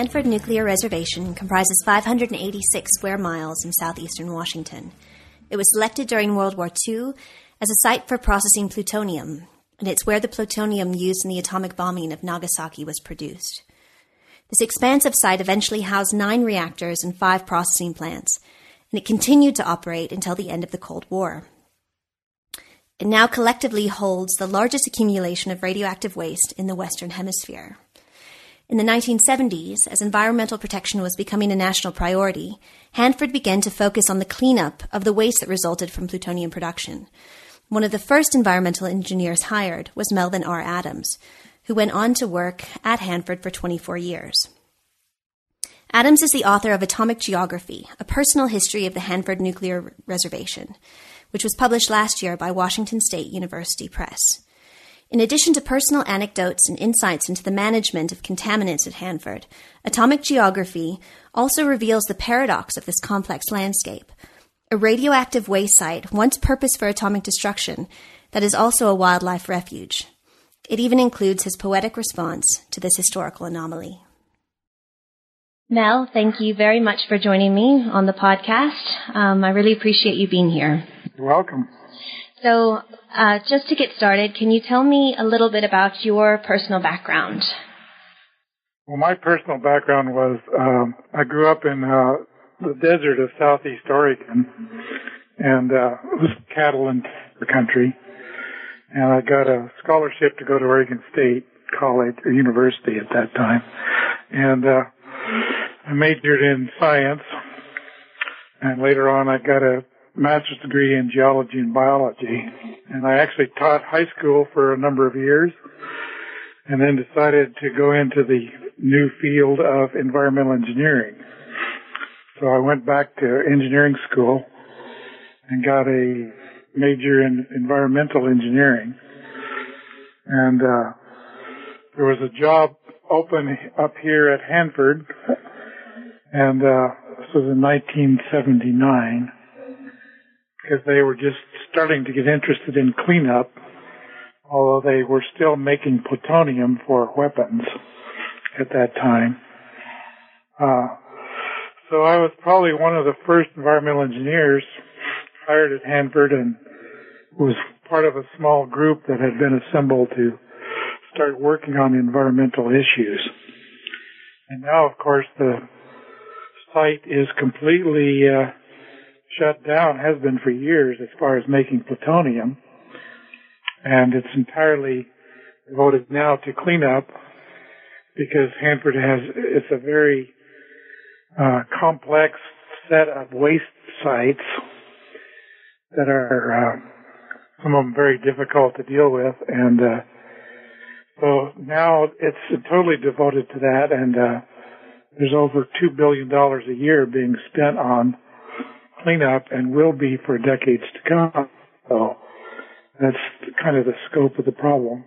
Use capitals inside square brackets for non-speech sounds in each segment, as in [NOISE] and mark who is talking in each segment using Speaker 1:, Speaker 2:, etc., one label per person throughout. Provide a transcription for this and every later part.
Speaker 1: Hanford Nuclear Reservation comprises 586 square miles in southeastern Washington. It was selected during World War II as a site for processing plutonium, and it's where the plutonium used in the atomic bombing of Nagasaki was produced. This expansive site eventually housed nine reactors and five processing plants, and it continued to operate until the end of the Cold War. It now collectively holds the largest accumulation of radioactive waste in the Western Hemisphere. In the 1970s, as environmental protection was becoming a national priority, Hanford began to focus on the cleanup of the waste that resulted from plutonium production. One of the first environmental engineers hired was Melvin R. Adams, who went on to work at Hanford for 24 years. Adams is the author of Atomic Geography, a personal history of the Hanford Nuclear Reservation, which was published last year by Washington State University Press. In addition to personal anecdotes and insights into the management of contaminants at Hanford, Atomic Geography also reveals the paradox of this complex landscape. A radioactive waste site, once purposed for atomic destruction, that is also a wildlife refuge. It even includes his poetic response to this historical anomaly. Mel, thank you very much for joining me on the podcast. Um, I really appreciate you being here.
Speaker 2: You're welcome.
Speaker 1: So, uh, just to get started, can you tell me a little bit about your personal background?
Speaker 2: Well, my personal background was um, I grew up in uh, the desert of southeast Oregon, and uh, it was cattle and the country. And I got a scholarship to go to Oregon State College or University at that time, and uh, I majored in science. And later on, I got a master's degree in geology and biology. And I actually taught high school for a number of years and then decided to go into the new field of environmental engineering. So I went back to engineering school and got a major in environmental engineering. And uh, there was a job open up here at Hanford, and uh, this was in 1979 because they were just starting to get interested in cleanup, although they were still making plutonium for weapons at that time. Uh, so I was probably one of the first environmental engineers hired at Hanford and was part of a small group that had been assembled to start working on environmental issues. And now, of course, the site is completely uh, shut down, has been for years as far as making plutonium. And it's entirely devoted now to cleanup because Hanford has, it's a very uh, complex set of waste sites that are, uh, some of them very difficult to deal with. And, uh, so now it's totally devoted to that and, uh, there's over $2 billion a year being spent on cleanup and will be for decades to come. So that's kind of the scope of the problem.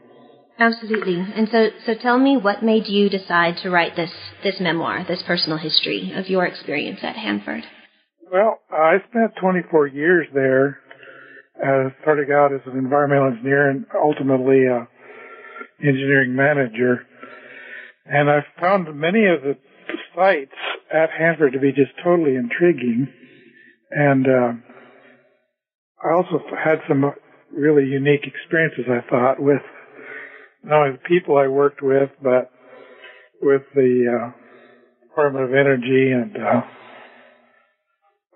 Speaker 1: Absolutely. And so, so tell me what made you decide to write this, this memoir, this personal history of your experience at Hanford?
Speaker 2: Well, I spent 24 years there, uh, starting out as an environmental engineer and ultimately an engineering manager. And I found many of the sites at Hanford to be just totally intriguing. And uh, I also had some really unique experiences, I thought, with not only the people I worked with, but with the uh, Department of Energy. And uh,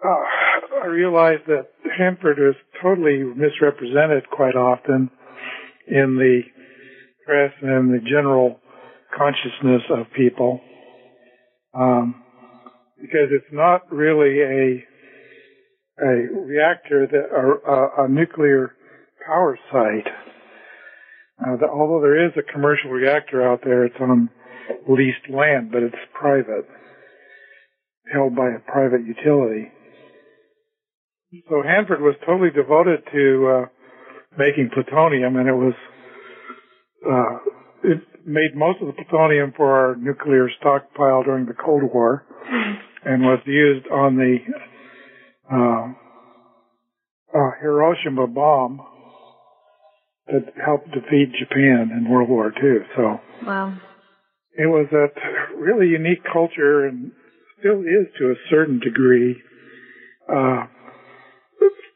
Speaker 2: uh, I realized that Hanford was totally misrepresented quite often in the press and in the general consciousness of people. Um, because it's not really a a reactor that a, a nuclear power site. Uh, the, although there is a commercial reactor out there, it's on leased land, but it's private, held by a private utility. So Hanford was totally devoted to uh, making plutonium, and it was uh, it made most of the plutonium for our nuclear stockpile during the Cold War, and was used on the uh, uh, Hiroshima bomb that helped defeat Japan in World War II. So
Speaker 1: Wow.
Speaker 2: it was a really unique culture and still is to a certain degree. Uh,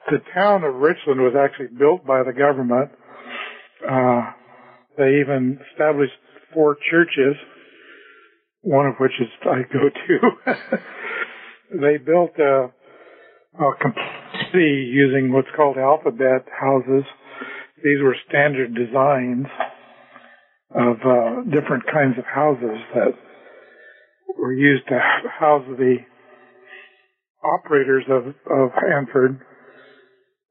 Speaker 2: the town of Richland was actually built by the government. Uh, they even established four churches, one of which is I go to. [LAUGHS] they built a, a complete city using what's called alphabet houses. These were standard designs of uh, different kinds of houses that were used to house the operators of, of Hanford.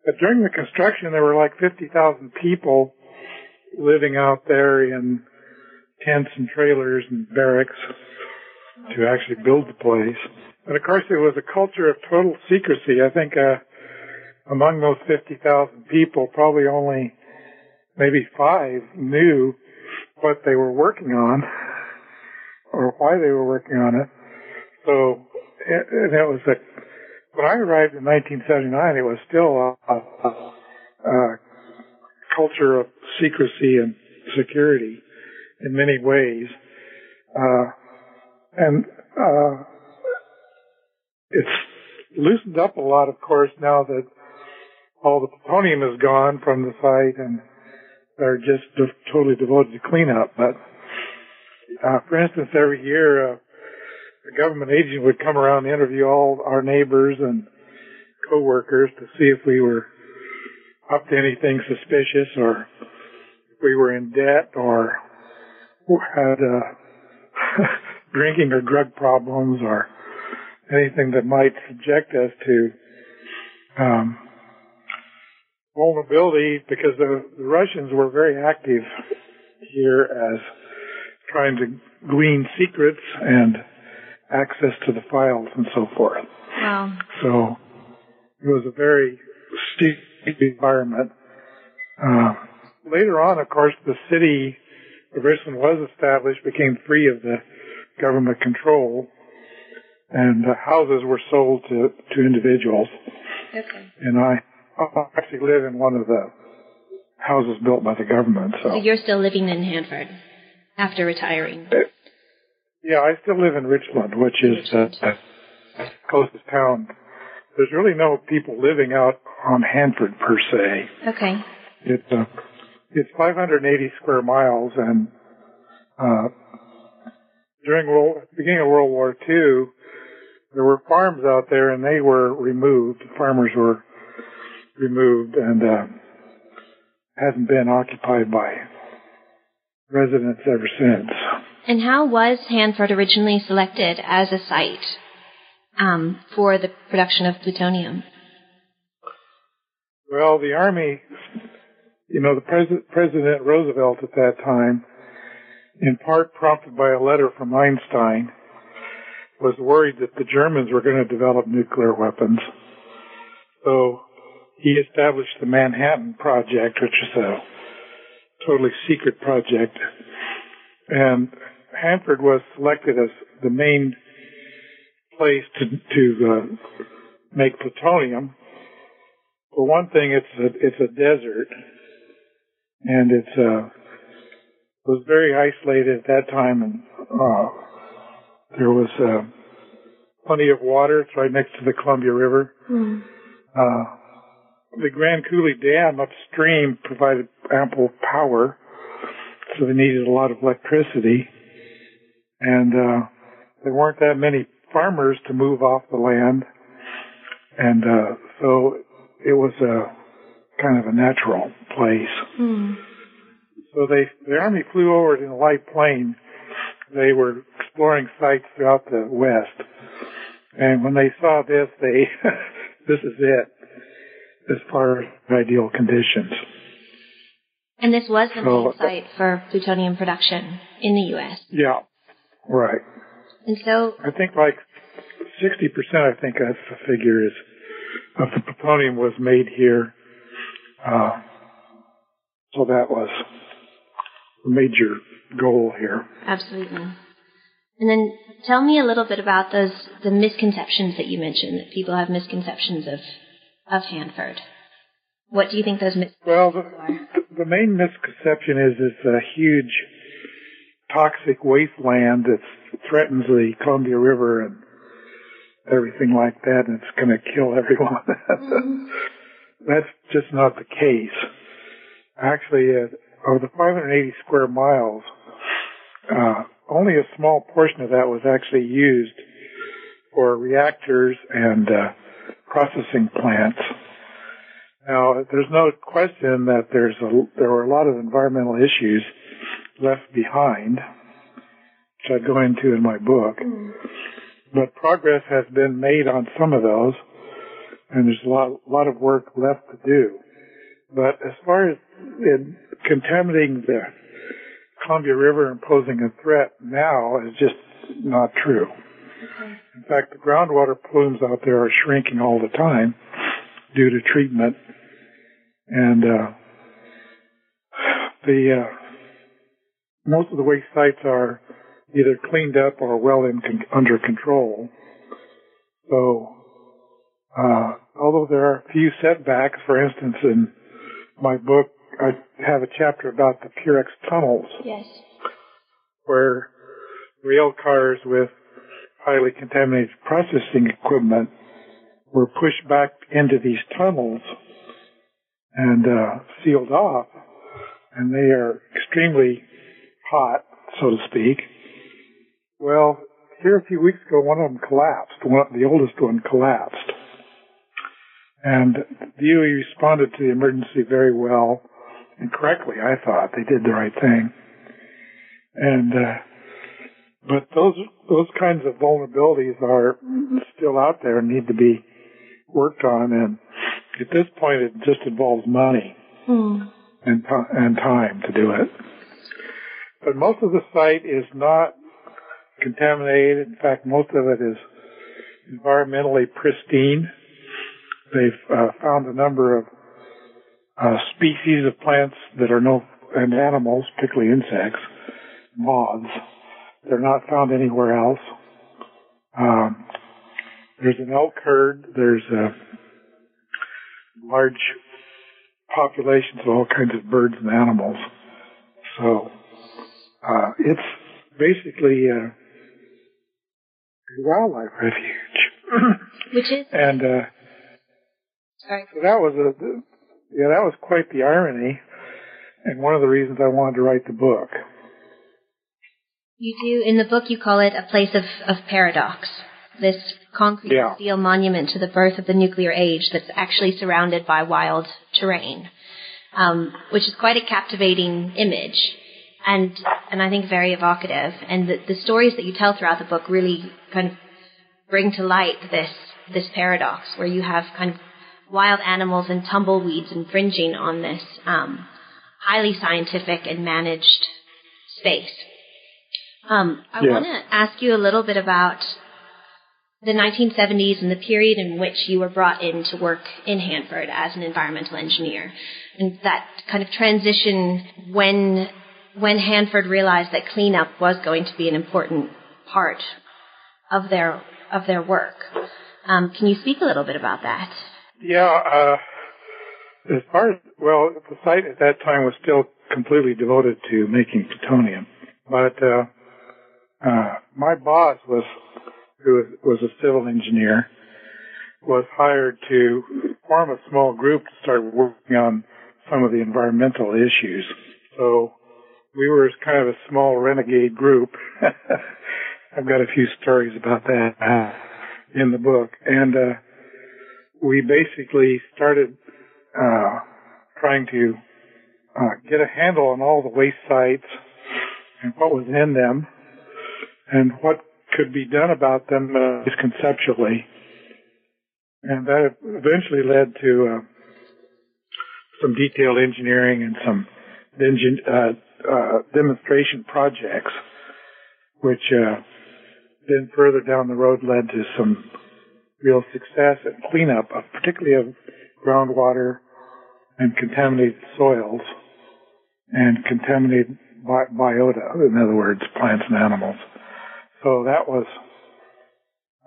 Speaker 2: But during the construction, there were like 50,000 people living out there in tents and trailers and barracks to actually build the place. And of course, there was a culture of total secrecy. I think uh, among those 50,000 people, probably only maybe five knew what they were working on or why they were working on it. So it, it was a, when I arrived in 1979, it was still a, a, a culture of secrecy and security in many ways. Uh, and, uh, it's loosened up a lot, of course, now that all the plutonium is gone from the site and they're just de- totally devoted to cleanup. But, uh, for instance, every year, uh, a government agent would come around and interview all our neighbors and coworkers to see if we were up to anything suspicious or if we were in debt or had uh, [LAUGHS] drinking or drug problems or anything that might subject us to um, vulnerability because the, the Russians were very active here as trying to glean secrets and access to the files and so forth.
Speaker 1: Wow.
Speaker 2: So it was a very steep environment. Uh, later on, of course, the city of Richland was established, became free of the government control, and uh, houses were sold to, to individuals.
Speaker 1: Okay.
Speaker 2: And I, I actually live in one of the houses built by the government. So,
Speaker 1: So you're still living in Hanford after retiring.
Speaker 2: yeah, I still live in Richland, which is uh, the closest town. There's really no people living out on Hanford per se.
Speaker 1: Okay.
Speaker 2: It's uh, it's 580 square miles, and uh, during World, beginning of World War II, there were farms out there, and they were removed. Farmers were removed, and uh, hasn't been occupied by residents ever since.
Speaker 1: And how was Hanford originally selected as a site um, for the production of plutonium?
Speaker 2: Well, the Army, you know, the Pres- President Roosevelt at that time, in part prompted by a letter from Einstein, was worried that the Germans were going to develop nuclear weapons. So he established the Manhattan Project, which is a totally secret project. And Hanford was selected as the main place to, to uh, make plutonium. For one thing, it's a, it's a desert, and it's uh, was very isolated at that time, and uh, there was uh, plenty of water. It's right next to the Columbia River. Uh, the Grand Coulee Dam upstream provided ample power, so they needed a lot of electricity, and uh, there weren't that many farmers to move off the land, and uh, so it was a kind of a natural place.
Speaker 1: Hmm.
Speaker 2: So they, the army flew over in a light plane. They were exploring sites throughout the West. And when they saw this, they, [LAUGHS] this is it as far as ideal conditions.
Speaker 1: And this was the main site for plutonium production in the U.S.
Speaker 2: Yeah, right.
Speaker 1: And so
Speaker 2: I think like 60%, I think that's the figure is of the plutonium was made here. Uh, so that was major goal here.
Speaker 1: Absolutely. And then tell me a little bit about those the misconceptions that you mentioned that people have misconceptions of of Hanford. What do you think those misconceptions
Speaker 2: well, the,
Speaker 1: are?
Speaker 2: The main misconception is it's a huge toxic wasteland that threatens the Columbia River and everything like that, and it's going to kill everyone. mm-hmm. [LAUGHS] That's just not the case. Actually, uh, of the 580 square miles, uh, only a small portion of that was actually used for reactors and uh, processing plants. Now, there's no question that there's a, there were a lot of environmental issues left behind, which I go into in my book. Mm. But progress has been made on some of those, and there's a lot, lot of work left to do. But as far as contaminating the Columbia River and posing a threat now is just not true. Okay. In fact, the groundwater plumes out there are shrinking all the time due to treatment, and uh, the uh, most of the waste sites are either cleaned up or well in con- under control. So, uh, although there are a few setbacks, for instance, in my book, I have a chapter about the Purex tunnels.
Speaker 1: Yes.
Speaker 2: Where rail cars with highly contaminated processing equipment were pushed back into these tunnels and uh, sealed off, and they are extremely hot, so to speak. Well, here a few weeks ago, one of them collapsed. One, the oldest one collapsed. And the DOE responded to the emergency very well and correctly. I thought they did the right thing. And uh, but those those kinds of vulnerabilities are still out there and need to be worked on. And at this point, it just involves money
Speaker 1: mm.
Speaker 2: and and time to do it. But most of the site is not contaminated. In fact, most of it is environmentally pristine. They've uh, found a number of uh, species of plants that are no, and animals, particularly insects, moths. They're not found anywhere else. Um, there's an elk herd. There's a large populations of all kinds of birds and animals. So uh, it's basically a wildlife refuge.
Speaker 1: Which is
Speaker 2: and uh, So that was a yeah that was quite the irony, and one of the reasons I wanted to write the book.
Speaker 1: You do in the book you call it a place of, of paradox. This concrete
Speaker 2: yeah.
Speaker 1: steel monument to the birth of the nuclear age that's actually surrounded by wild terrain, um, which is quite a captivating image and and I think very evocative. And the, the stories that you tell throughout the book really kind of bring to light this this paradox where you have kind of wild animals and tumbleweeds infringing on this um, highly scientific and managed space. Um, I
Speaker 2: yeah.
Speaker 1: want to ask you a little bit about the 1970s and the period in which you were brought in to work in Hanford as an environmental engineer, and that kind of transition when when Hanford realized that cleanup was going to be an important part of their of their work. Um, can you speak a little bit about that?
Speaker 2: Yeah, uh, as far as well, the site at that time was still completely devoted to making plutonium, but uh, uh, my boss was who was a civil engineer was hired to form a small group to start working on some of the environmental issues. So we were kind of a small renegade group. [LAUGHS] I've got a few stories about that uh, in the book, and uh, we basically started uh, trying to uh, get a handle on all the waste sites and what was in them, and what could be done about them uh, conceptually, and that eventually led to uh, some detailed engineering and some uh, uh, demonstration projects, which uh, then further down the road led to some real success and cleanup of particularly of groundwater and contaminated soils and contaminated bi- biota, in other words, plants and animals. So that was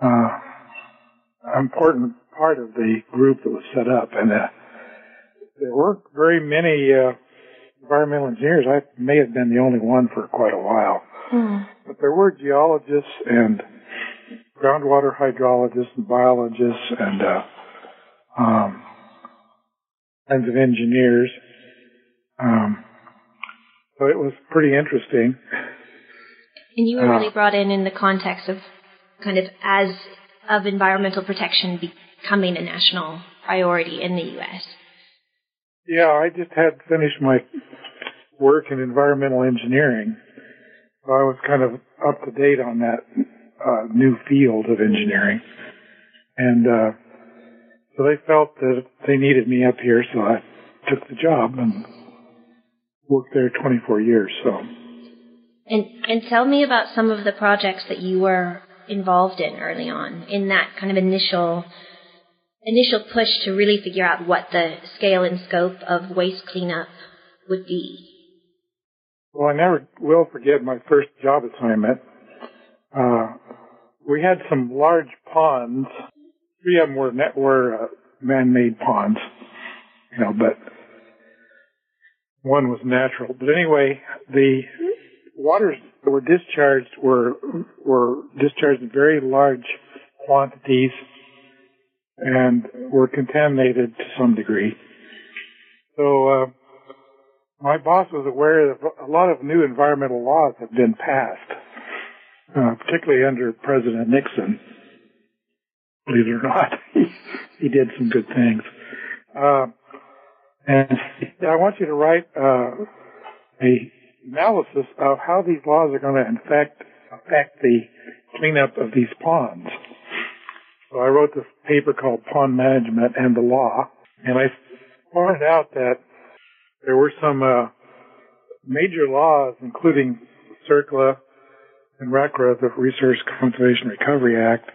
Speaker 2: uh, an important part of the group that was set up. And uh, there weren't very many uh, environmental engineers. I may have been the only one for quite a while.
Speaker 1: Mm.
Speaker 2: But there were geologists and groundwater hydrologists and biologists and uh, um, kinds of engineers. Um, so it was pretty interesting.
Speaker 1: And you were
Speaker 2: Uh,
Speaker 1: really brought in in the context of kind of as of environmental protection becoming a national priority in the U.S.
Speaker 2: Yeah, I just had finished my work in environmental engineering. So I was kind of up to date on that uh, new field of engineering. And uh, so they felt that they needed me up here, so I took the job and worked there 24 years. So
Speaker 1: And and tell me about some of the projects that you were involved in early on in that kind of initial initial push to really figure out what the scale and scope of waste cleanup would be.
Speaker 2: Well, I never will forget my first job assignment. Uh, we had some large ponds. Three of them were net, were uh, man-made ponds, you know, but one was natural. But anyway, the waters that were discharged were were discharged in very large quantities and were contaminated to some degree. So. Uh, my boss was aware that a lot of new environmental laws have been passed, uh, particularly under President Nixon. Believe it or not, [LAUGHS] he, he did some good things. Uh, and I want you to write uh, a analysis of how these laws are going to affect affect the cleanup of these ponds. So I wrote this paper called Pond Management and the Law, and I pointed out that there were some uh, major laws, including CERCLA and RCRA, the Resource Conservation Recovery Act,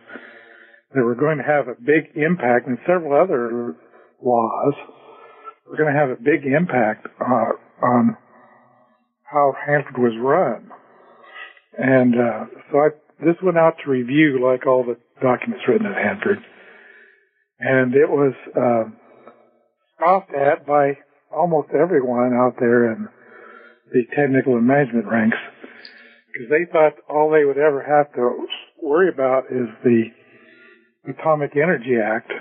Speaker 2: that were going to have a big impact, and several other laws. Were going to have a big impact uh, on how Hanford was run. And uh, so I, this went out to review, like all the documents written at Hanford, and it was uh, scoffed at by almost everyone out there in the technical and management ranks because they thought all they would ever have to worry about is the Atomic Energy Act,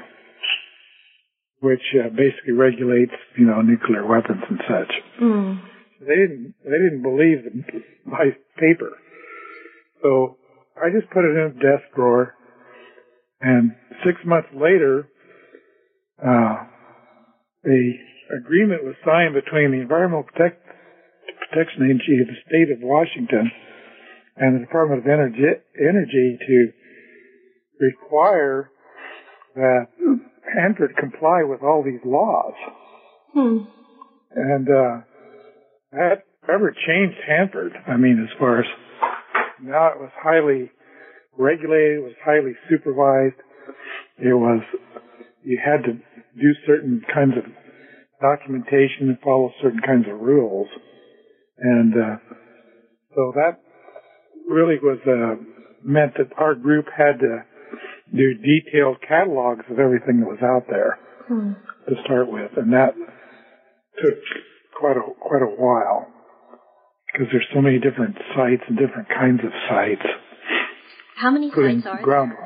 Speaker 2: which uh, basically regulates, you know, nuclear weapons and such.
Speaker 1: Mm.
Speaker 2: They didn't, they didn't believe the, [LAUGHS] my paper. So I just put it in a desk drawer and six months later, uh, the agreement was signed between the Environmental Protect, Protection Agency of the state of Washington and the Department of Energy, Energy to require that Hanford comply with all these laws.
Speaker 1: Hmm.
Speaker 2: And uh, that ever changed Hanford. I mean, as far as now it was highly regulated, it was highly supervised. It was, you had to do certain kinds of documentation and follow certain kinds of rules. And uh, so that really was uh, meant that our group had to do detailed catalogs of everything that was out there
Speaker 1: Hmm.
Speaker 2: to start with, and that took quite a quite a while because there's so many different sites and different kinds of sites,
Speaker 1: How many sites are
Speaker 2: groundwater.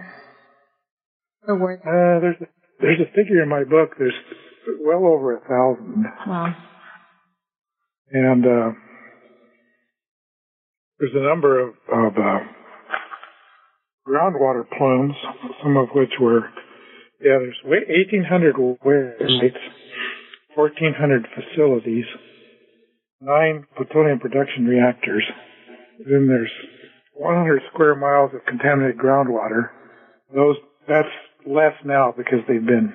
Speaker 1: there? Or were there?
Speaker 2: Uh, there's a, there's a figure in my book. There's well over a thousand,
Speaker 1: Wow.
Speaker 2: and uh, there's a number of, of uh, groundwater plumes, some of which were yeah. There's 1,800 well sites, 1,400 facilities, nine plutonium production reactors. Then there's 100 square miles of contaminated groundwater. Those that's less now because they've been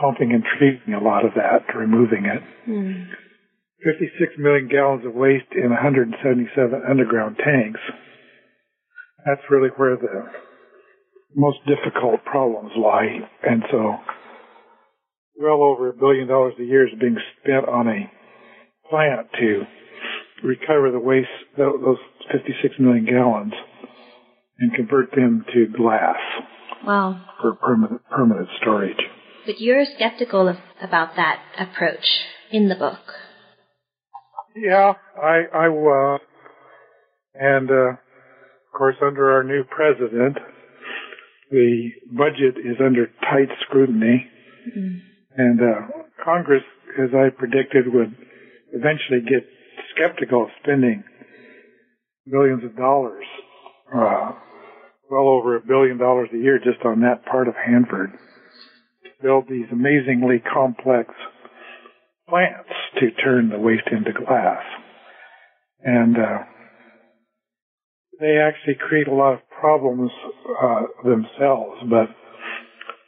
Speaker 2: pumping and treating a lot of that, removing it.
Speaker 1: Hmm.
Speaker 2: 56 million gallons of waste in 177 underground tanks. That's really where the most difficult problems lie. And so well over a billion dollars a year is being spent on a plant to recover the waste, those 56 million gallons, and convert them to glass.
Speaker 1: Wow.
Speaker 2: For permanent, permanent storage.
Speaker 1: But you're skeptical of, about that approach in the book.
Speaker 2: Yeah, I, I was. And, uh, of course, under our new president, the budget is under tight scrutiny. Mm-hmm. And, uh, Congress, as I predicted, would eventually get skeptical of spending billions of dollars, uh, well over a billion dollars a year just on that part of Hanford, to build these amazingly complex plants to turn the waste into glass. And uh, they actually create a lot of problems uh, themselves. But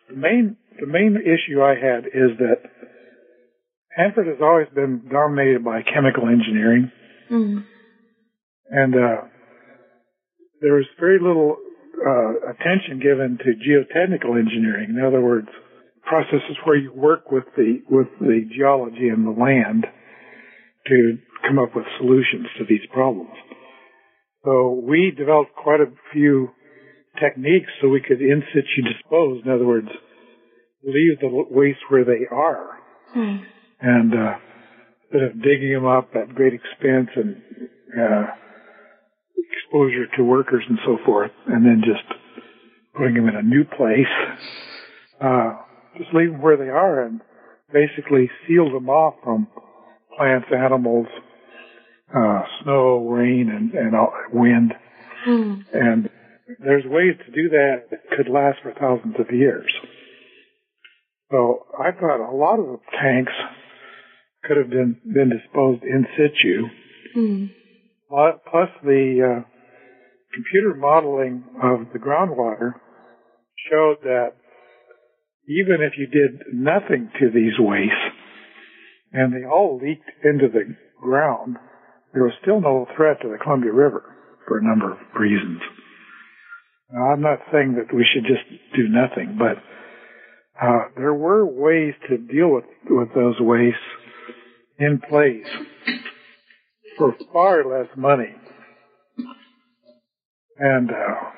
Speaker 2: the main the main issue I had is that Hanford has always been dominated by chemical engineering, mm. and uh, there was very little uh, attention given to geotechnical engineering. In other words, processes where you work with the with the geology and the land to come up with solutions to these problems. So we developed quite a few techniques so we could in situ dispose. In other words, leave the waste where they are. Mm and uh, instead of digging them up at great expense and uh, exposure to workers and so forth, and then just putting them in a new place, uh, just leave them where they are and basically seal them off from plants, animals, uh, snow, rain, and, and wind. Mm. And there's ways to do that that could last for thousands of years. So I thought a lot of the tanks could have been, been disposed in situ. Mm. Plus the uh, computer modeling of the groundwater showed that even if you did nothing to these wastes and they all leaked into the ground, there was still no threat to the Columbia River for a number of reasons. Now, I'm not saying that we should just do nothing, but uh, there were ways to deal with with those wastes in place for far less money. And uh,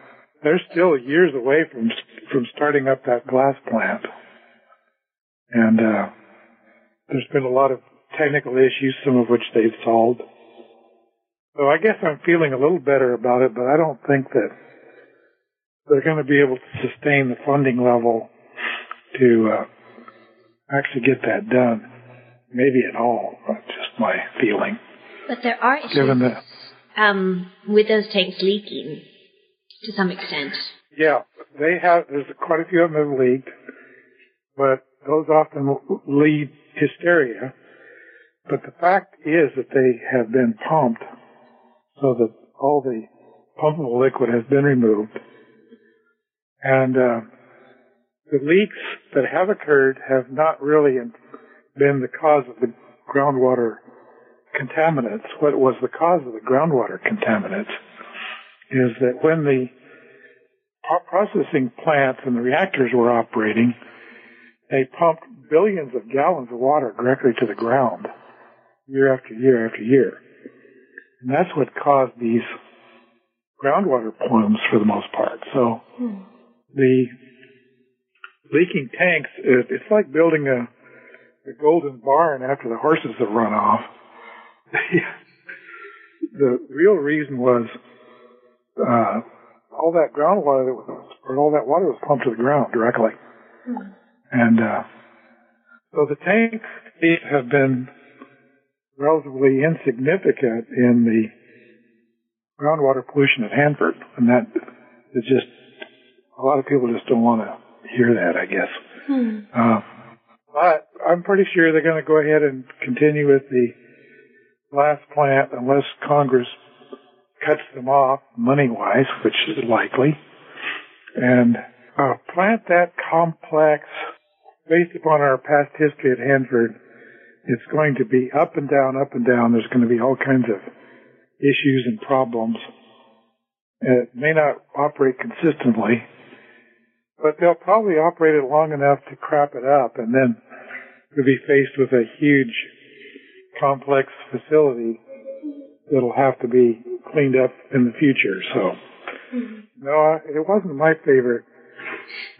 Speaker 2: they're still years away from from starting up that glass plant. And uh, there's been a lot of technical issues, some of which they've solved. So I guess I'm feeling a little better about it, but I don't think that they're going to be able to sustain the funding level to uh, actually get that done maybe at all. That's just my feeling.
Speaker 1: But there are issues Given that, um, with those tanks leaking to some extent.
Speaker 2: Yeah, they have. There's quite a few of them have leaked, but those often lead hysteria. But the fact is that they have been pumped so that all the pumpable liquid has been removed, and uh, the leaks that have occurred have not really been the cause of the groundwater contaminants. What was the cause of the groundwater contaminants is that when the processing plants and the reactors were operating, they pumped billions of gallons of water directly to the ground year after year after year. And that's what caused these groundwater plumes for the most part. So hmm. the leaking tanks, it's like building a the golden barn after the horses have run off. [LAUGHS] the real reason was uh, all that groundwater that was, or all that water was pumped to the ground directly. Mm-hmm. And uh, so the tanks have been relatively insignificant in the groundwater pollution at Hanford, and that is just a lot of people just don't want to hear that, I guess. Mm. Uh, but I'm pretty sure they're going to go ahead and continue with the last plant unless Congress cuts them off money wise, which is likely. And a plant that complex, based upon our past history at Hanford, it's going to be up and down, up and down. There's going to be all kinds of issues and problems. It may not operate consistently, but they'll probably operate it long enough to crap it up and then we'll be faced with a huge complex facility that'll have to be cleaned up in the future. So, no, it wasn't my favorite.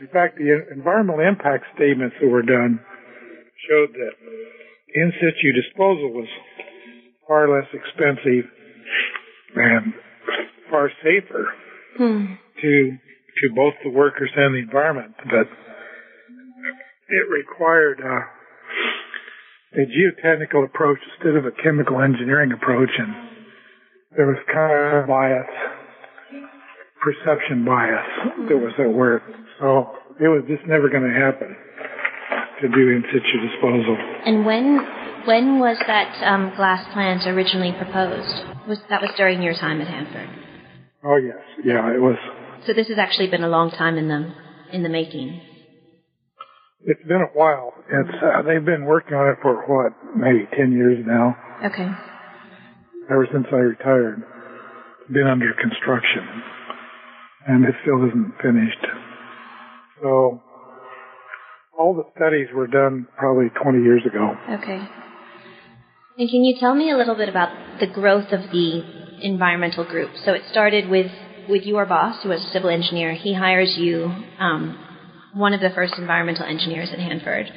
Speaker 2: In fact, the environmental impact statements that were done showed that in situ disposal was far less expensive and far safer
Speaker 1: Hmm.
Speaker 2: to to both the workers and the environment, but it required uh, a geotechnical approach instead of a chemical engineering approach, and there was kind of bias, perception bias that was at work. So it was just never going to happen to do in situ disposal.
Speaker 1: And when when was that um, glass plant originally proposed? Was that was during your time at Hanford?
Speaker 2: Oh yes, yeah, it was.
Speaker 1: So this has actually been a long time in the in the making.
Speaker 2: It's been a while. It's uh, they've been working on it for what, maybe ten years now.
Speaker 1: Okay.
Speaker 2: Ever since I retired, been under construction, and it still isn't finished. So all the studies were done probably 20 years ago.
Speaker 1: Okay. And can you tell me a little bit about the growth of the environmental group? So it started with with your boss, who was a civil engineer. He hires you, um, one of the first environmental engineers at Hanford.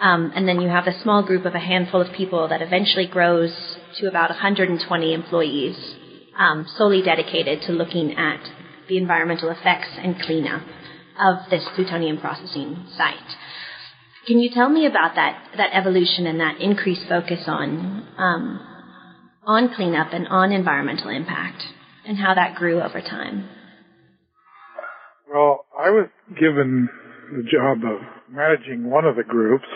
Speaker 1: Um, and then you have a small group of a handful of people that eventually grows to about 120 employees, um, solely dedicated to looking at the environmental effects and cleanup of this plutonium processing site. Can you tell me about that, that evolution and that increased focus on, um, on cleanup and on environmental impact and how that grew over time?
Speaker 2: Well, I was given the job of managing one of the groups,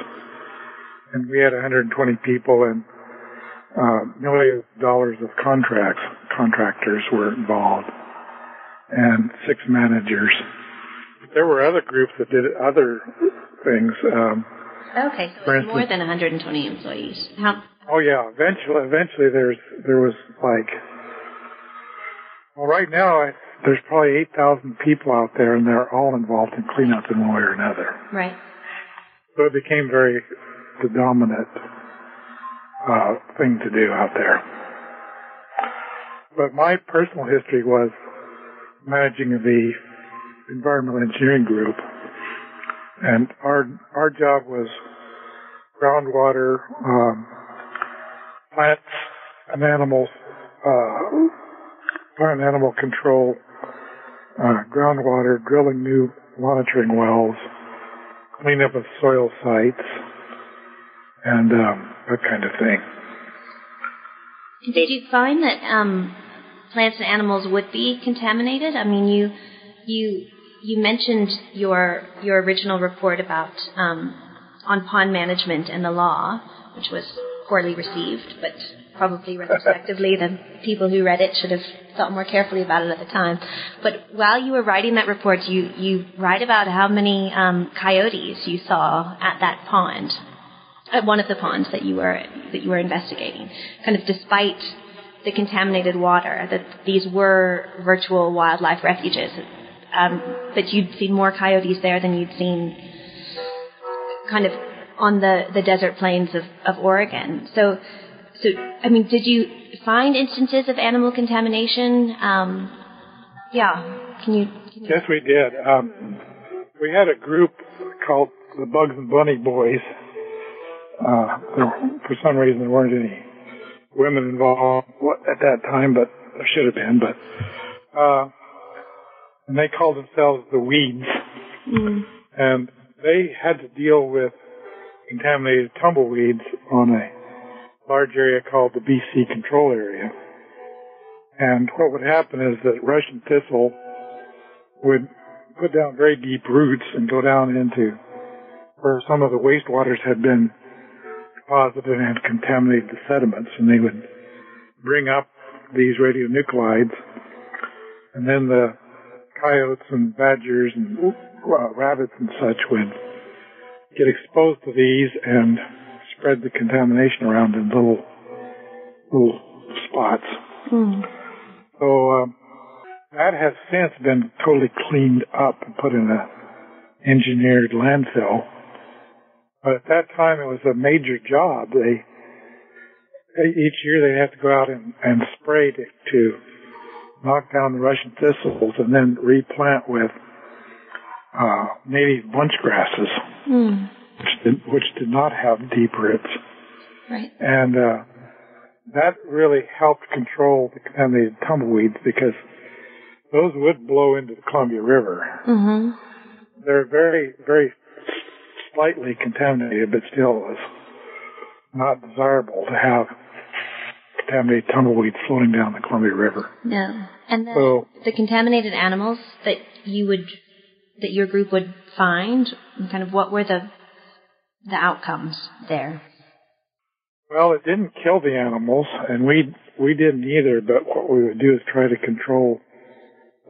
Speaker 2: and we had 120 people and uh, millions of dollars of contracts. Contractors were involved, and six managers. There were other groups that did other things. Um,
Speaker 1: Okay, so it's more
Speaker 2: instance-
Speaker 1: than 120 employees. How,
Speaker 2: oh yeah, eventually, eventually there's there was like, well, right now I, there's probably 8,000 people out there, and they're all involved in cleanup in one way or another.
Speaker 1: right.
Speaker 2: So it became very the dominant uh, thing to do out there. But my personal history was managing the environmental engineering group, and our our job was groundwater, um, plants and animals, uh, plant animal control, uh, groundwater, drilling new monitoring wells, cleanup of soil sites, and um, that kind of thing.
Speaker 1: Did you find that um, plants and animals would be contaminated? I mean, you you you mentioned your your original report about um, on pond management and the law, which was poorly received, but probably [LAUGHS] retrospectively the people who read it should have thought more carefully about it at the time. But while you were writing that report, you you write about how many um, coyotes you saw at that pond at one of the ponds that you were that you were investigating. Kind of despite the contaminated water, that these were virtual wildlife refuges. Um, but you'd seen more coyotes there than you'd seen kind of on the, the desert plains of, of Oregon. So, so I mean, did you find instances of animal contamination? Um, yeah, can you? Can you
Speaker 2: Yes, we did. Um, we had a group called the Bugs and Bunny Boys. Uh, there, for some reason, there weren't any women involved at that time, but there should have been. But uh, and they called themselves the Weeds,
Speaker 1: Mm,
Speaker 2: and they had to deal with contaminated tumbleweeds on a large area called the BC Control Area. And what would happen is that Russian thistle would put down very deep roots and go down into where some of the wastewaters had been deposited and contaminated the sediments, and they would bring up these radionuclides, and then the coyotes and badgers and uh, rabbits and such would get exposed to these and spread the contamination around in little little spots.
Speaker 1: Mm.
Speaker 2: So um, that has since been totally cleaned up and put in a engineered landfill. But at that time, it was a major job. They each year they have to go out and, and spray to, to knock down the Russian thistles and then replant with uh, native bunch grasses,
Speaker 1: Mm.
Speaker 2: which did, which did not have deep roots.
Speaker 1: Right.
Speaker 2: And uh, that really helped control the contaminated tumbleweeds because those would blow into the Columbia River.
Speaker 1: Mm-hmm.
Speaker 2: They're very, very slightly contaminated, but still it was not desirable to have contaminated tumbleweeds floating down the Columbia River.
Speaker 1: No. And the,
Speaker 2: So-
Speaker 1: the contaminated animals that you would, that your group would find, kind of what were the, the outcomes there?
Speaker 2: Well, it didn't kill the animals, and we we didn't either. But what we would do is try to control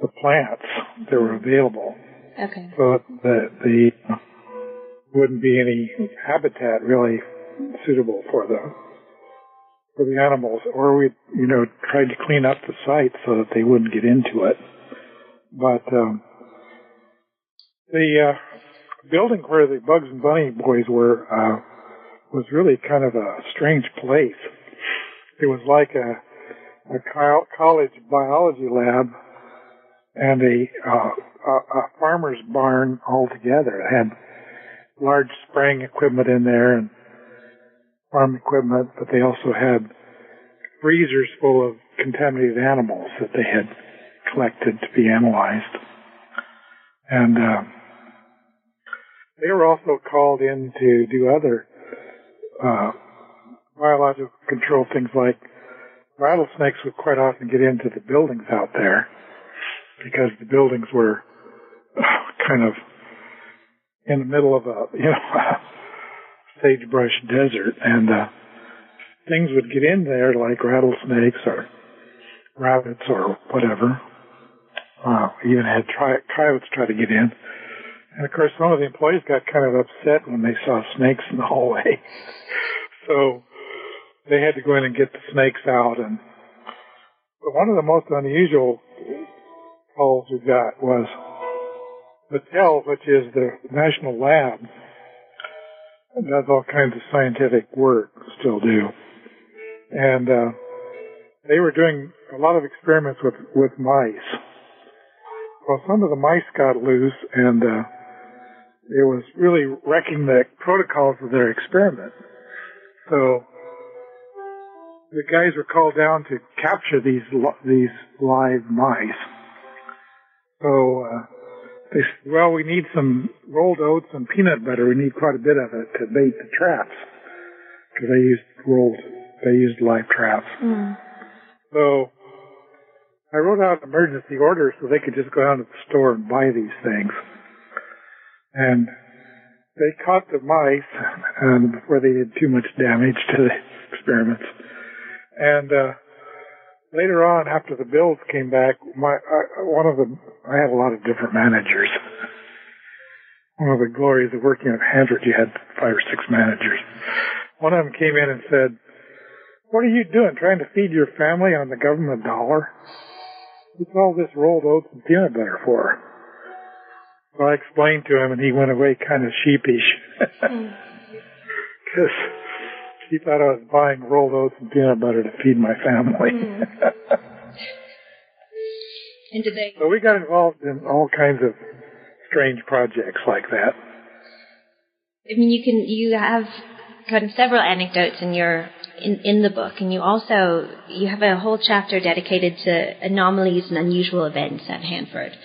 Speaker 2: the plants that were available,
Speaker 1: Okay.
Speaker 2: so that the wouldn't be any habitat really suitable for the for the animals, or we you know tried to clean up the site so that they wouldn't get into it. But um, the uh, building where the Bugs and Bunny boys were uh, was really kind of a strange place. It was like a, a college biology lab and a, uh, a, a farmer's barn all together. It had large spraying equipment in there and farm equipment, but they also had freezers full of contaminated animals that they had collected to be analyzed. And uh, they were also called in to do other uh, biological control things like rattlesnakes would quite often get into the buildings out there because the buildings were kind of in the middle of a [LAUGHS] you know sagebrush desert and uh, things would get in there like rattlesnakes or rabbits or whatever. Uh, even had tri- coyotes try to get in. And of course, some of the employees got kind of upset when they saw snakes in the [LAUGHS] hallway. so they had to go in and get the snakes out. And but one of the most unusual calls we got was Battelle, which is the national lab, does all kinds of scientific work, still do. And uh, they were doing a lot of experiments with with mice. Well, some of the mice got loose, and uh, it was really wrecking the protocols of their experiment. So the guys were called down to capture these these live mice. So uh, they said, well, we need some rolled oats and peanut butter. We need quite a bit of it to bait the traps because they used rolled, they used live traps.
Speaker 1: Mm.
Speaker 2: So I wrote out an emergency order so they could just go down to the store and buy these things. And they caught the mice um, before they did too much damage to the [LAUGHS] experiments. And uh, later on, after the bills came back, my uh, one of the I had a lot of different managers. One of the glories of working at Hanford, you had five or six managers. One of them came in and said, "What are you doing? Trying to feed your family on the government dollar? What's all this rolled oats and peanut butter for?" So I explained to him, and he went away kind of sheepish [LAUGHS] because he thought I was buying rolled oats and peanut butter to feed my family. [LAUGHS]
Speaker 1: And did they?
Speaker 2: so we got involved in all kinds of strange projects like that.
Speaker 1: I mean, you can you have kind of several anecdotes in your in, in the book, and you also you have a whole chapter dedicated to anomalies and unusual events at Hanford,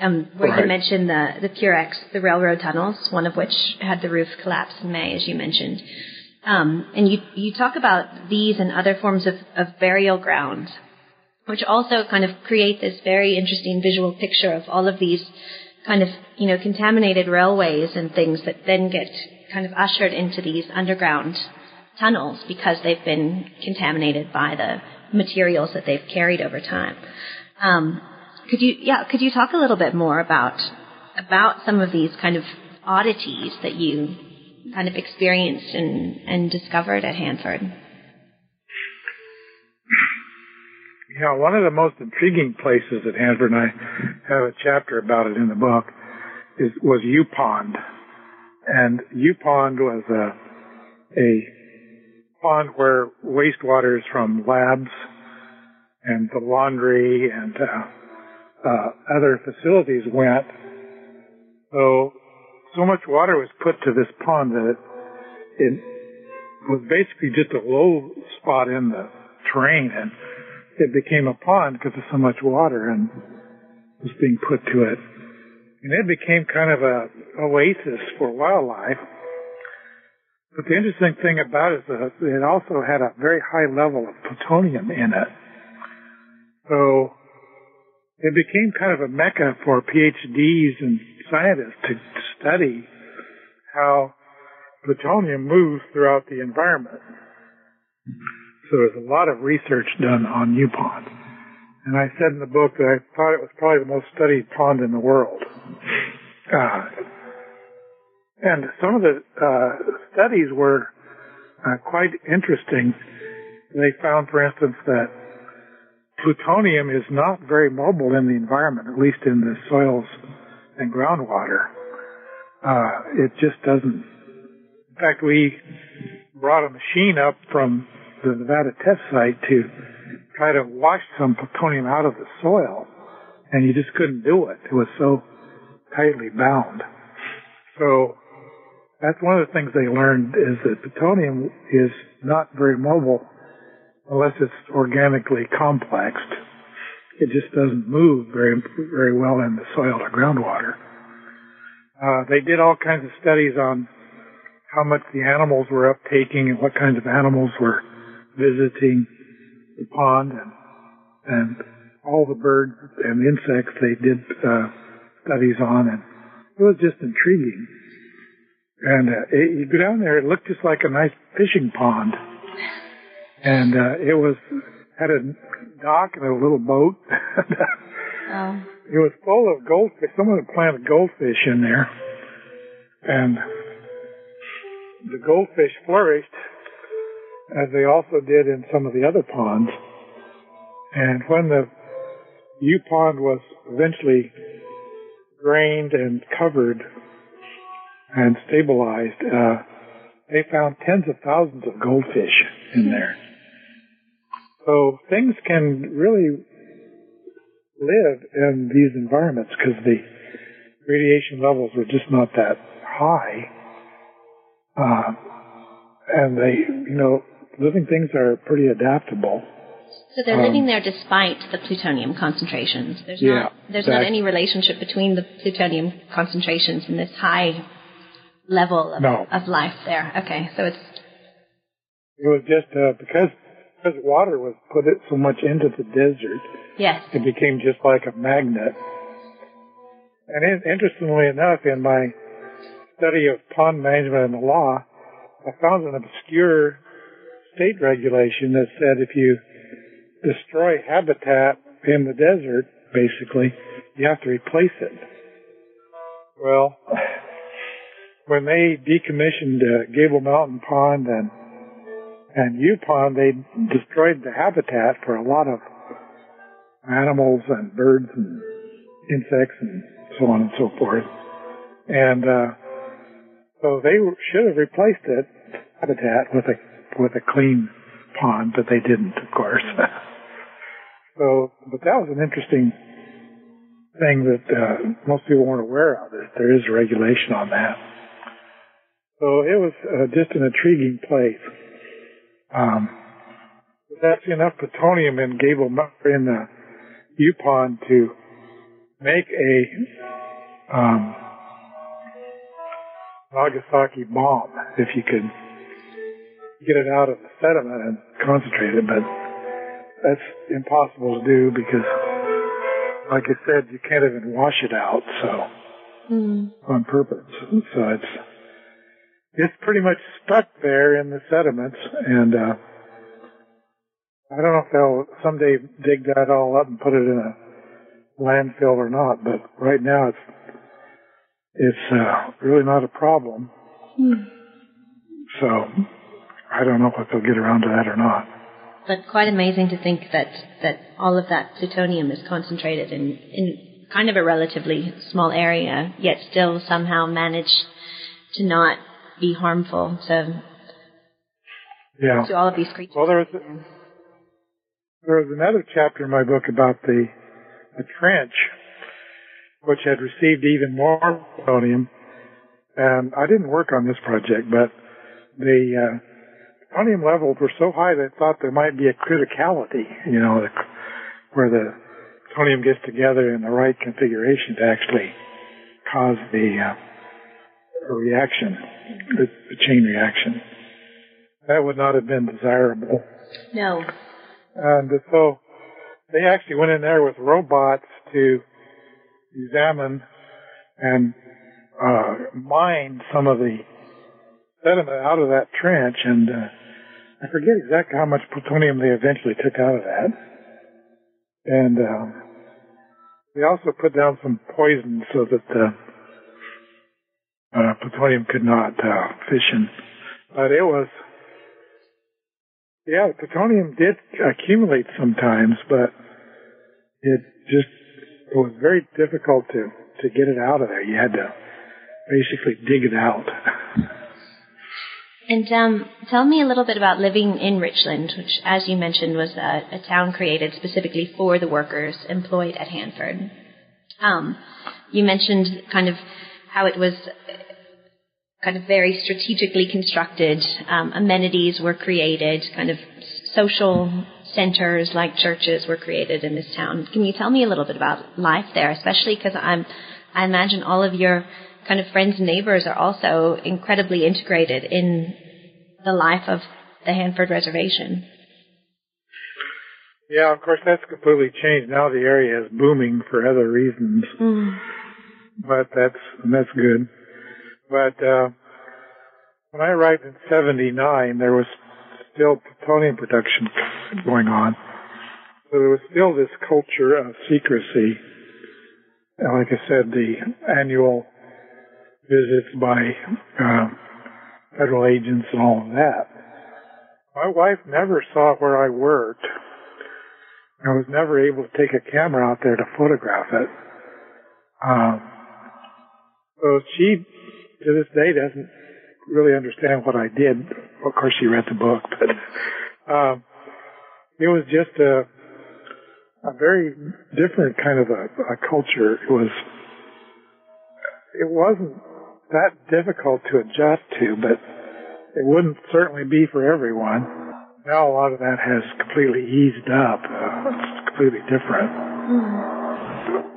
Speaker 1: um, where you
Speaker 2: Right.
Speaker 1: mentioned the the Purex, the railroad tunnels, one of which had the roof collapse in May, as you mentioned. Um, and you you talk about these and other forms of, of burial grounds, which also kind of create this very interesting visual picture of all of these kind of you know contaminated railways and things that then get kind of ushered into these underground tunnels because they've been contaminated by the materials that they've carried over time. Um, could you yeah could you talk a little bit more about about some of these kind of oddities that you kind of experienced and, and discovered at Hanford?
Speaker 2: Yeah, one of the most intriguing places at Hanford, and I have a chapter about it in the book, is was U Pond, and U Pond was a a pond where wastewaters from labs and the laundry and uh, uh, other facilities went. So so much water was put to this pond that it, it was basically just a low spot in the terrain and it became a pond because of so much water and was being put to it. And it became kind of a oasis for wildlife. But the interesting thing about it is that it also had a very high level of plutonium in it. So it became kind of a mecca for PhDs and scientists to study how plutonium moves throughout the environment. So there's a lot of research done on U Pond. And I said in the book that I thought it was probably the most studied pond in the world. Uh, and some of the uh, studies were uh, quite interesting. They found, for instance, that plutonium is not very mobile in the environment, at least in the soils and groundwater. Uh, it just doesn't. In fact, we brought a machine up from the Nevada test site to try to wash some plutonium out of the soil, and you just couldn't do it. It was so tightly bound. So that's one of the things they learned is that plutonium is not very mobile unless it's organically complexed. It just doesn't move very very well in the soil or groundwater. Uh, they did all kinds of studies on how much the animals were uptaking and what kinds of animals were visiting the pond and and all the birds and insects they did uh, studies on and it was just intriguing. And uh, it, you go down there, it looked just like a nice fishing pond, and uh, it was had a dock and a little boat. [LAUGHS]
Speaker 1: Oh.
Speaker 2: It was full of goldfish. Someone had planted goldfish in there, and the goldfish flourished as they also did in some of the other ponds. And when the U pond was eventually drained and covered and stabilized, uh, they found tens of thousands of goldfish in there. So things can really live in these environments because the radiation levels were just not that high. Uh, and they, you know, living things are pretty adaptable.
Speaker 1: So they're
Speaker 2: Um,
Speaker 1: living there despite the plutonium concentrations. There's
Speaker 2: Yeah,
Speaker 1: not there's not any relationship between the plutonium concentrations and this high level of,
Speaker 2: No.
Speaker 1: of life there. Okay, so it's
Speaker 2: It was just uh, because because water was put it so much into the desert,
Speaker 1: yes.
Speaker 2: it became just like a magnet. And in, interestingly enough, in my study of pond management and the law, I found an obscure state regulation that said if you destroy habitat in the desert, basically, you have to replace it. Well, when they decommissioned uh, Gable Mountain Pond and and U Pond, they destroyed the habitat for a lot of animals and birds and insects and so on and so forth. And uh, so they should have replaced it habitat with a with a clean pond, but they didn't, of course. [LAUGHS] so, but that was an interesting thing that uh, most people weren't aware of. That there is regulation on that. So it was uh, just an intriguing place. Um, that's enough plutonium in Gable in the U Pond to make a um, Nagasaki bomb if you could get it out of the sediment and concentrate it, but that's impossible to do because, like I said, you can't even wash it out. So
Speaker 1: Mm.
Speaker 2: on purpose. So it's it's pretty much stuck there in the sediments, and uh, I don't know if they'll someday dig that all up and put it in a landfill or not. But right now, it's it's uh, really not a problem.
Speaker 1: Mm.
Speaker 2: So I don't know if they'll get around to that or not.
Speaker 1: But quite amazing to think that, that all of that plutonium is concentrated in, in kind of a relatively small area, yet still somehow managed to not be harmful to,
Speaker 2: Yeah.
Speaker 1: to all of these creatures.
Speaker 2: Well, there was there was another chapter in my book about the the trench, which had received even more plutonium. And I didn't work on this project, but the uh, plutonium levels were so high they thought there might be a criticality, you know, the, where the plutonium gets together in the right configuration to actually cause the uh, a reaction, the, the chain reaction. That would not have been desirable.
Speaker 1: No.
Speaker 2: And so they actually went in there with robots to examine and uh, mine some of the sediment out of that trench. And uh, I forget exactly how much plutonium they eventually took out of that. And um, they also put down some poison so that the uh, plutonium could not uh, fission. But it was yeah, plutonium did accumulate sometimes, but it just it was very difficult to to get it out of there. You had to basically dig it out.
Speaker 1: And um, tell me a little bit about living in Richland, which, as you mentioned, was a, a town created specifically for the workers employed at Hanford. Um, you mentioned kind of how it was kind of very strategically constructed. Um, amenities were created, kind of social centers like churches were created in this town. Can you tell me a little bit about life there, especially because I'm, I imagine all of your kind of friends and neighbors are also incredibly integrated in the life of the Hanford Reservation.
Speaker 2: Yeah, of course that's completely changed. Now the area is booming for other reasons,
Speaker 1: Mm.
Speaker 2: But that's that's good. But uh, when I arrived in '79, there was still plutonium production going on, so there was still this culture of secrecy. And like I said, the annual visits by uh, federal agents and all of that. My wife never saw where I worked. I was never able to take a camera out there to photograph it. Um, so she, to this day, doesn't really understand what I did. Of course, she read the book, but um, it was just a a very different kind of a, a culture. It was it wasn't that difficult to adjust to, but it wouldn't certainly be for everyone. Now a lot of that has completely eased up. Uh, it's completely different.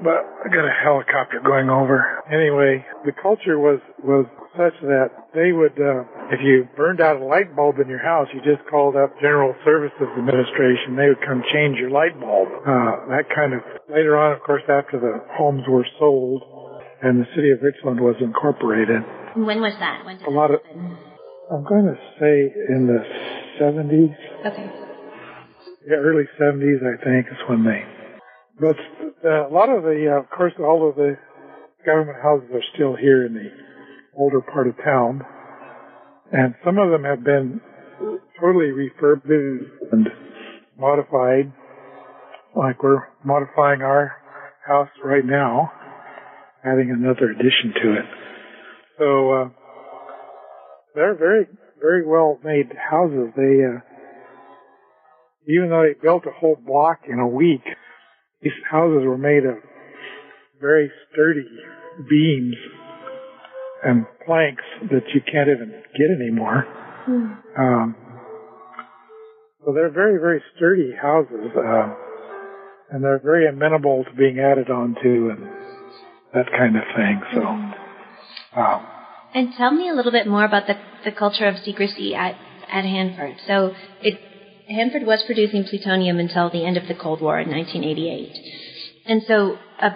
Speaker 2: But I got a helicopter going over. Anyway, the culture was was such that they would, uh, if you burned out a light bulb in your house, you just called up General Services Administration. They would come change your light bulb. Uh, that kind of later on, of course, after the homes were sold and the city of Richland was incorporated.
Speaker 1: When was that? When did
Speaker 2: A lot
Speaker 1: that
Speaker 2: of- I'm going to say in the 70s,
Speaker 1: Okay.
Speaker 2: yeah, early 70s, I think, is when they. But uh, a lot of the, uh, of course, all of the government houses are still here in the older part of town, and some of them have been totally refurbished and modified. Like we're modifying our house right now, adding another addition to it. So uh, they're very, very well made houses. They, uh, even though they built a whole block in a week, these houses were made of very sturdy beams and planks that you can't even get anymore. Um, so they're very, very sturdy houses, uh, and they're very amenable to being added onto and that kind of thing. So, um,
Speaker 1: And tell me a little bit more about the, the culture of secrecy at, at Hanford. So it, Hanford was producing plutonium until the end of the Cold War in 1988. And so uh,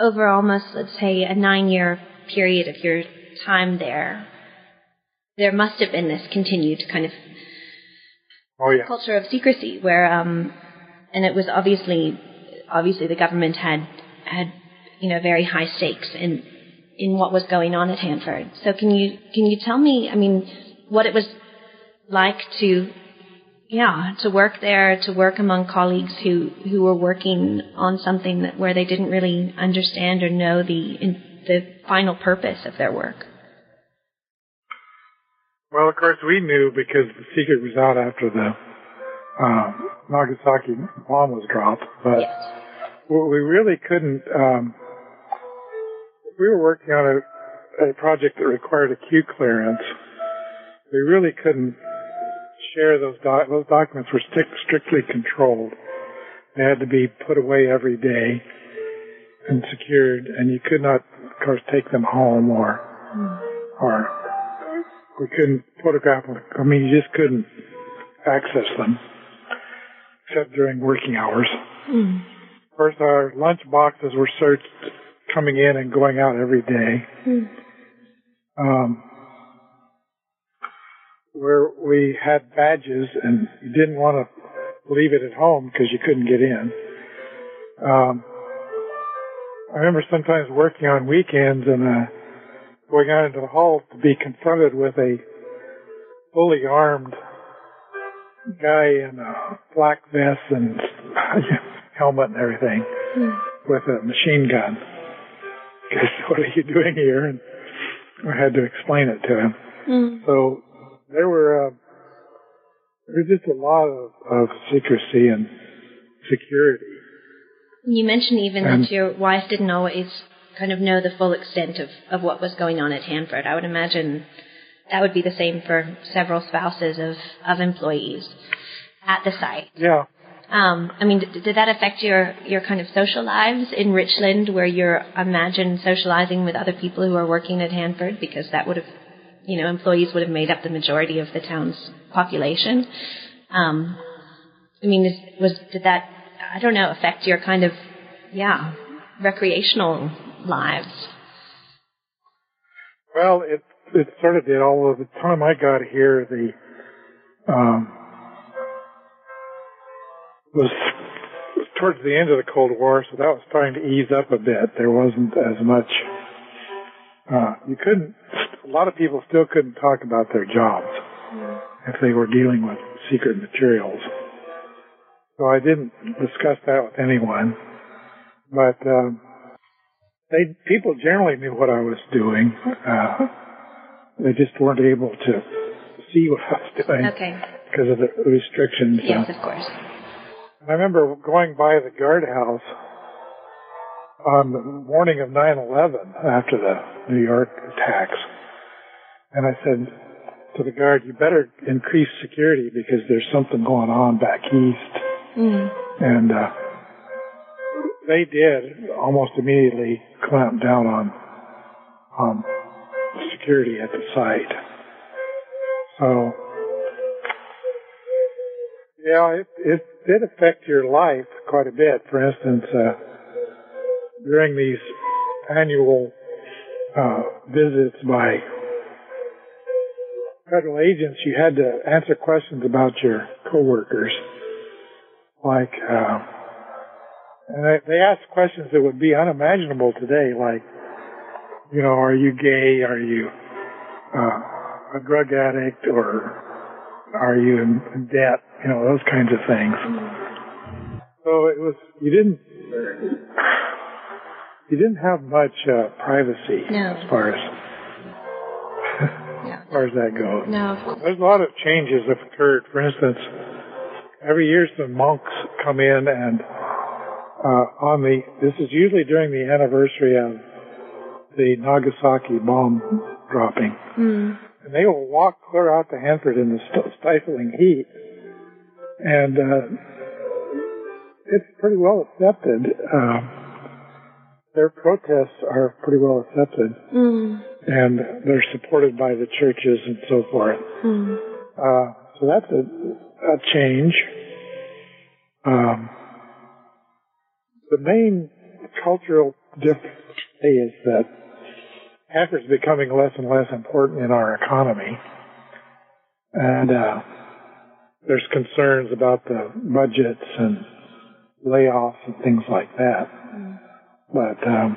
Speaker 1: over almost, let's say, a nine-year period of your time there, there must have been this continued kind of
Speaker 2: oh yeah.
Speaker 1: culture of secrecy where um and it was obviously obviously the government had had you know very high stakes in in what was going on at Hanford. So can you can you tell me I mean what it was like to yeah, to work there, to work among colleagues who, who were working on something that where they didn't really understand or know the in, the final purpose of their work.
Speaker 2: Well, of course, we knew because the secret was out after the uh, Nagasaki bomb was dropped. But
Speaker 1: yes.
Speaker 2: we really couldn't. Um, we were working on a, a project that required a Q clearance. We really couldn't share those doc- those documents were strict- strictly controlled. They had to be put away every day and secured, and you could not, of course, take them home or or we couldn't photograph them. I mean, you just couldn't access them except during working hours.
Speaker 1: Mm.
Speaker 2: Of course, our lunch boxes were searched coming in and going out every day.
Speaker 1: Mm.
Speaker 2: Um, where we had badges and you didn't want to leave it at home because you couldn't get in. Um, I remember sometimes working on weekends and uh, going out into the hall to be confronted with a fully armed guy in a black vest and [LAUGHS] helmet and everything
Speaker 1: Mm.
Speaker 2: with a machine gun. Because [LAUGHS] what are you doing here? And I had to explain it to him.
Speaker 1: Mm.
Speaker 2: So there were uh, there was just a lot of, of secrecy and security.
Speaker 1: You mentioned even
Speaker 2: And-
Speaker 1: that your wife didn't always kind of know the full extent of, of what was going on at Hanford. I would imagine that would be the same for several spouses of, of employees at the site.
Speaker 2: Yeah.
Speaker 1: Um, I mean, did, did that affect your, your kind of social lives in Richland, where you're imagine socializing with other people who are working at Hanford, because that would have, you know, employees would have made up the majority of the town's population. Um, I mean, is, was did that I don't know affect your kind of yeah recreational lives?
Speaker 2: Well, it it sort of did. Although the time I got here, the um, was towards the end of the Cold War, so that was starting to ease up a bit. There wasn't as much. Uh, you couldn't. A lot of people still couldn't talk about their jobs if they were dealing with secret materials. So I didn't discuss that with anyone. But um, they people generally knew what I was doing. Uh, they just weren't able to see what I was doing
Speaker 1: Okay.
Speaker 2: because of the restrictions.
Speaker 1: Yes, of course.
Speaker 2: I remember going by the guardhouse on the morning of 9/11 after the New York attacks, and I said to the guard, "You better increase security because there's something going on back east."
Speaker 1: Mm.
Speaker 2: And uh, they did almost immediately clamp down on on security at the site. So yeah, it it did affect your life quite a bit. For instance, uh, during these annual uh, visits by federal agents, you had to answer questions about your coworkers like, uh, and they, they asked questions that would be unimaginable today, like, you know, are you gay? Are you uh, a drug addict? Or are you in, in debt? You know, those kinds of things. So it was, you didn't, you didn't have much uh, privacy
Speaker 1: No.
Speaker 2: as far as far as that goes.
Speaker 1: No.
Speaker 2: There's a lot of changes that have occurred. For instance, every year some monks come in and uh, on the this is usually during the anniversary of the Nagasaki bomb dropping,
Speaker 1: Mm.
Speaker 2: and they will walk clear out to Hanford in the st- stifling heat, and uh, it's pretty well accepted. Uh, their protests are pretty well accepted,
Speaker 1: Mm.
Speaker 2: And they're supported by the churches and so forth.
Speaker 1: Mm.
Speaker 2: Uh, so that's a, a change. Um, the main cultural difference is that Hanford's becoming less and less important in our economy. And uh, there's concerns about the budgets and layoffs and things like that. But um,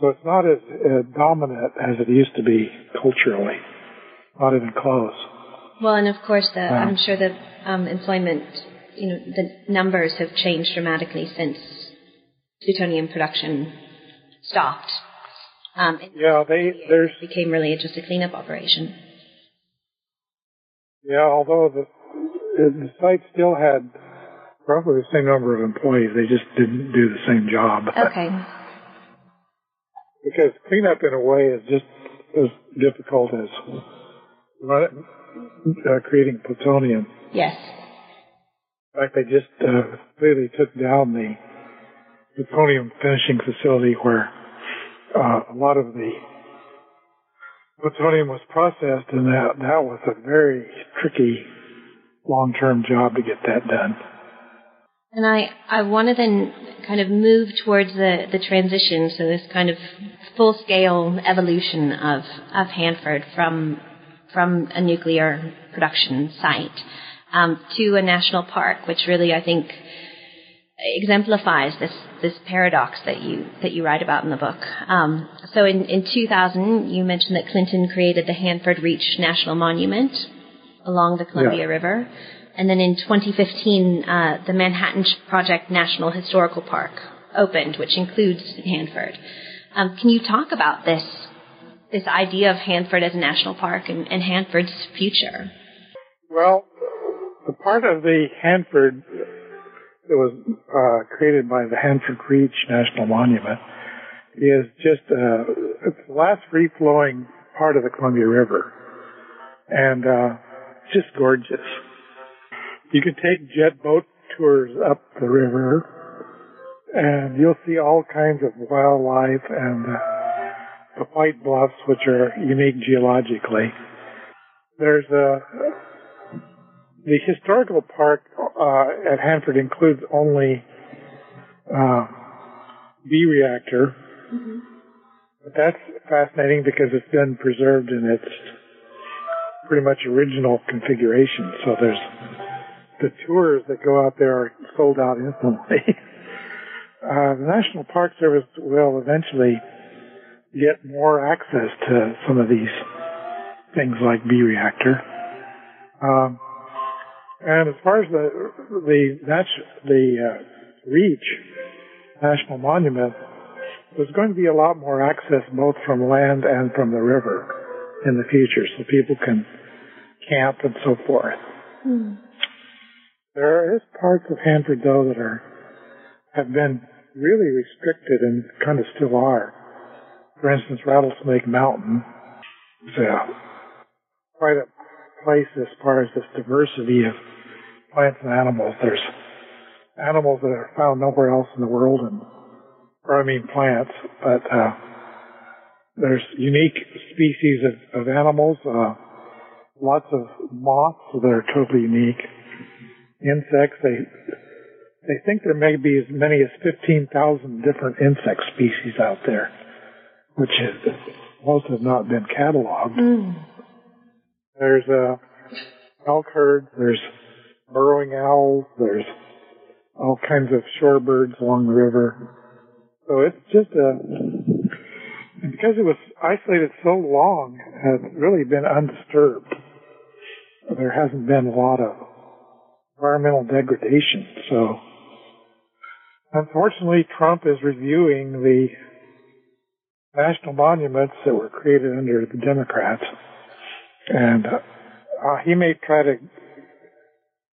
Speaker 2: so it's not as uh, dominant as it used to be culturally not even close.
Speaker 1: Well, and of course, the, I'm sure the um, employment, you know, the numbers have changed dramatically since plutonium production stopped. Um,
Speaker 2: yeah, they there's
Speaker 1: became really just a cleanup operation.
Speaker 2: Yeah, although the the site still had roughly the same number of employees, they just didn't do the same job.
Speaker 1: Okay.
Speaker 2: Because cleanup, in a way, is just as difficult as uh, creating plutonium.
Speaker 1: Yes.
Speaker 2: In fact, they just uh, completely took down the plutonium finishing facility where uh, a lot of the plutonium was processed, and that that was a very tricky long-term job to get that done.
Speaker 1: And I, I want to then kind of move towards the, the transition, so this kind of full-scale evolution of, of Hanford from, from a nuclear production site um, to a national park, which really I think exemplifies this this paradox that you that you write about in the book. Um, so in, in 2000, you mentioned that Clinton created the Hanford Reach National Monument along the Columbia
Speaker 2: Yeah.
Speaker 1: River, and then in 2015, uh, the Manhattan Project National Historical Park opened, which includes Hanford. Um, can you talk about this this idea of Hanford as a national park and, and Hanford's future?
Speaker 2: Well, the part of the Hanford that was uh, created by the Hanford Reach National Monument is just uh, it's the last free flowing part of the Columbia River, and uh, it's just gorgeous. You can take jet boat tours up the river, and you'll see all kinds of wildlife and uh, the white bluffs, which are unique geologically. There's a the historical park uh, at Hanford includes only uh, B reactor, but that's fascinating because it's been preserved in its pretty much original configuration. So there's the tours that go out there are sold out instantly. [LAUGHS] uh, the National Park Service will eventually get more access to some of these things like B reactor. Um, and as far as the the the uh, Reach National Monument, there's going to be a lot more access both from land and from the river in the future, so people can camp and so forth. There is parts of Hanford though that are have been really restricted and kind of still are. For instance, Rattlesnake Mountain is a, quite a place as far as this diversity of plants and animals. There's animals that are found nowhere else in the world, and or I mean plants, but uh, there's unique species of, of animals. Uh, lots of moths that are totally unique. Insects. They they think there may be as many as 15,000 different insect species out there, which is, most have not been cataloged. There's uh, elk herds, there's burrowing owls, there's all kinds of shorebirds along the river. So it's just a, because it was isolated so long, it's really been undisturbed. There hasn't been a lot of environmental degradation. So unfortunately, Trump is reviewing the national monuments that were created under the Democrats and uh, he may try to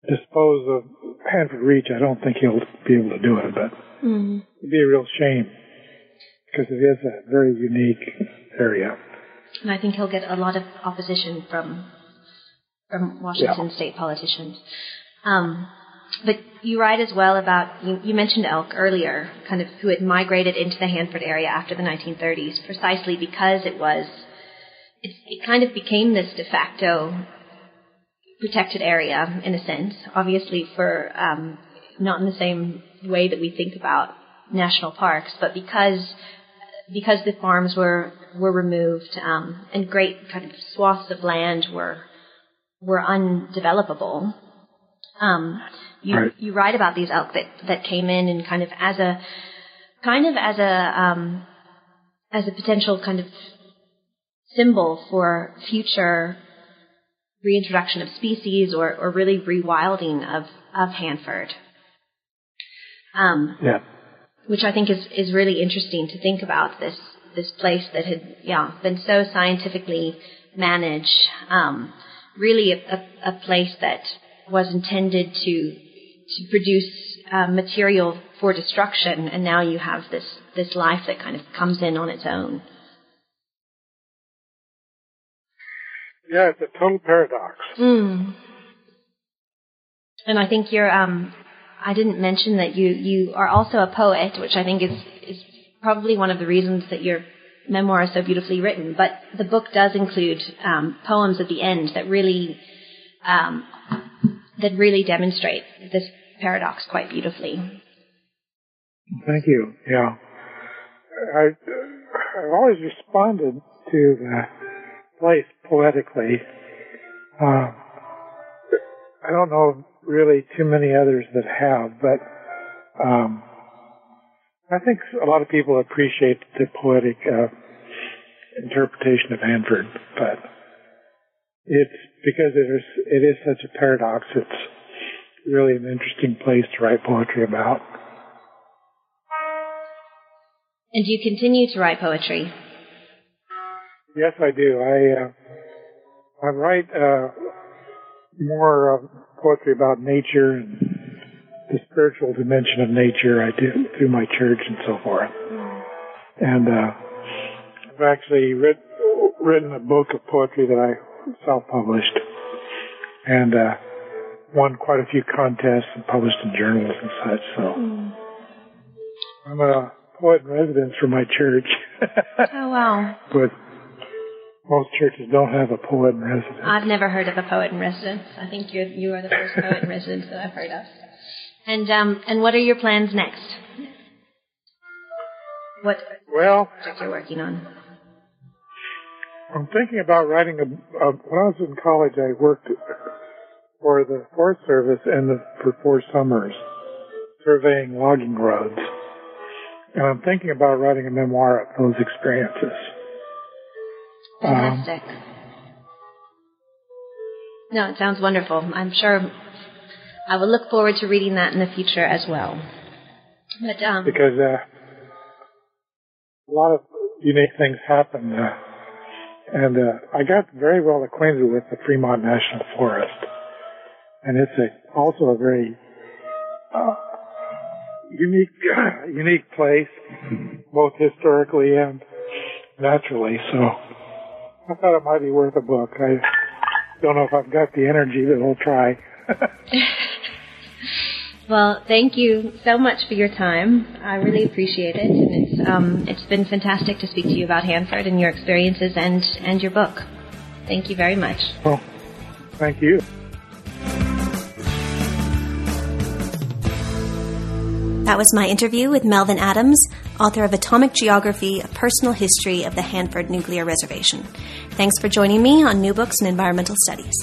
Speaker 2: dispose of Hanford Reach. I don't think he'll be able to do it, but it'd be a real shame because it is a very unique area.
Speaker 1: And I think he'll get a lot of opposition from from Washington state politicians. Um, but you write as well about you, you mentioned elk earlier, kind of who had migrated into the Hanford area after the 1930s, precisely because it was it, it kind of became this de facto protected area in a sense. Obviously, for um, not in the same way that we think about national parks, but because because the farms were were removed um, and great kind of swaths of land were were undevelopable. Um, you
Speaker 2: Right.
Speaker 1: you write about these elk that that came in and kind of as a kind of as a um, as a potential kind of symbol for future reintroduction of species or, or really rewilding of, of Hanford. Um,
Speaker 2: Yeah.
Speaker 1: which I think is, is really interesting to think about this this place that had yeah been so scientifically managed, um, really a, a, a place that was intended to to produce uh, material for destruction, and now you have this this life that kind of comes in on its own.
Speaker 2: Yeah, it's a total paradox.
Speaker 1: Mm. And I think you're. Um, I didn't mention that you you are also a poet, which I think is is probably one of the reasons that your memoir is so beautifully written. But the book does include um, poems at the end that really um, that really demonstrate this paradox quite beautifully.
Speaker 2: Thank you. Yeah. I, I've always responded to the place poetically. Uh, I don't know really too many others that have, but um, I think a lot of people appreciate the poetic uh, interpretation of Hanford, but it's because it is it is such a paradox. It's really an interesting place to write poetry about.
Speaker 1: And do you continue to write poetry.
Speaker 2: Yes, I do. I uh, I write uh, more uh, poetry about nature and the spiritual dimension of nature. I do through my church and so forth. And uh, I've actually writ, written a book of poetry that I self-published, and uh, won quite a few contests and published in journals and such. So I'm a poet in residence for my church. [LAUGHS]
Speaker 1: Oh wow!
Speaker 2: but most churches don't have a poet in residence.
Speaker 1: I've never heard of a poet in residence. I think you're you are the first poet in residence that I've heard of. And um and what are your plans next? What
Speaker 2: Well,
Speaker 1: project you're working on?
Speaker 2: I'm thinking about writing a, a. When I was in college, I worked for the Forest Service and the, for four summers, surveying logging roads. And I'm thinking about writing a memoir of those experiences. Um,
Speaker 1: Fantastic. no, it sounds wonderful. I'm sure I will look forward to reading that in the future as well. But um,
Speaker 2: because uh, a lot of unique things happen. Uh, and uh, I got very well acquainted with the Fremont National Forest, and it's a, also a very uh, unique [CLEARS THROAT] unique place, both historically and naturally. So I thought it might be worth a book. I don't know if I've got the energy, but we'll try. [LAUGHS]
Speaker 1: well, thank you so much for your time. I really appreciate it, and it's um, it's been fantastic to speak to you about Hanford and your experiences and and your book. Thank you very much.
Speaker 2: well, thank you.
Speaker 1: That was my interview with Melvin Adams, author of Atomic Geography, a personal history of the Hanford Nuclear Reservation. Thanks for joining me on New Books in Environmental Studies.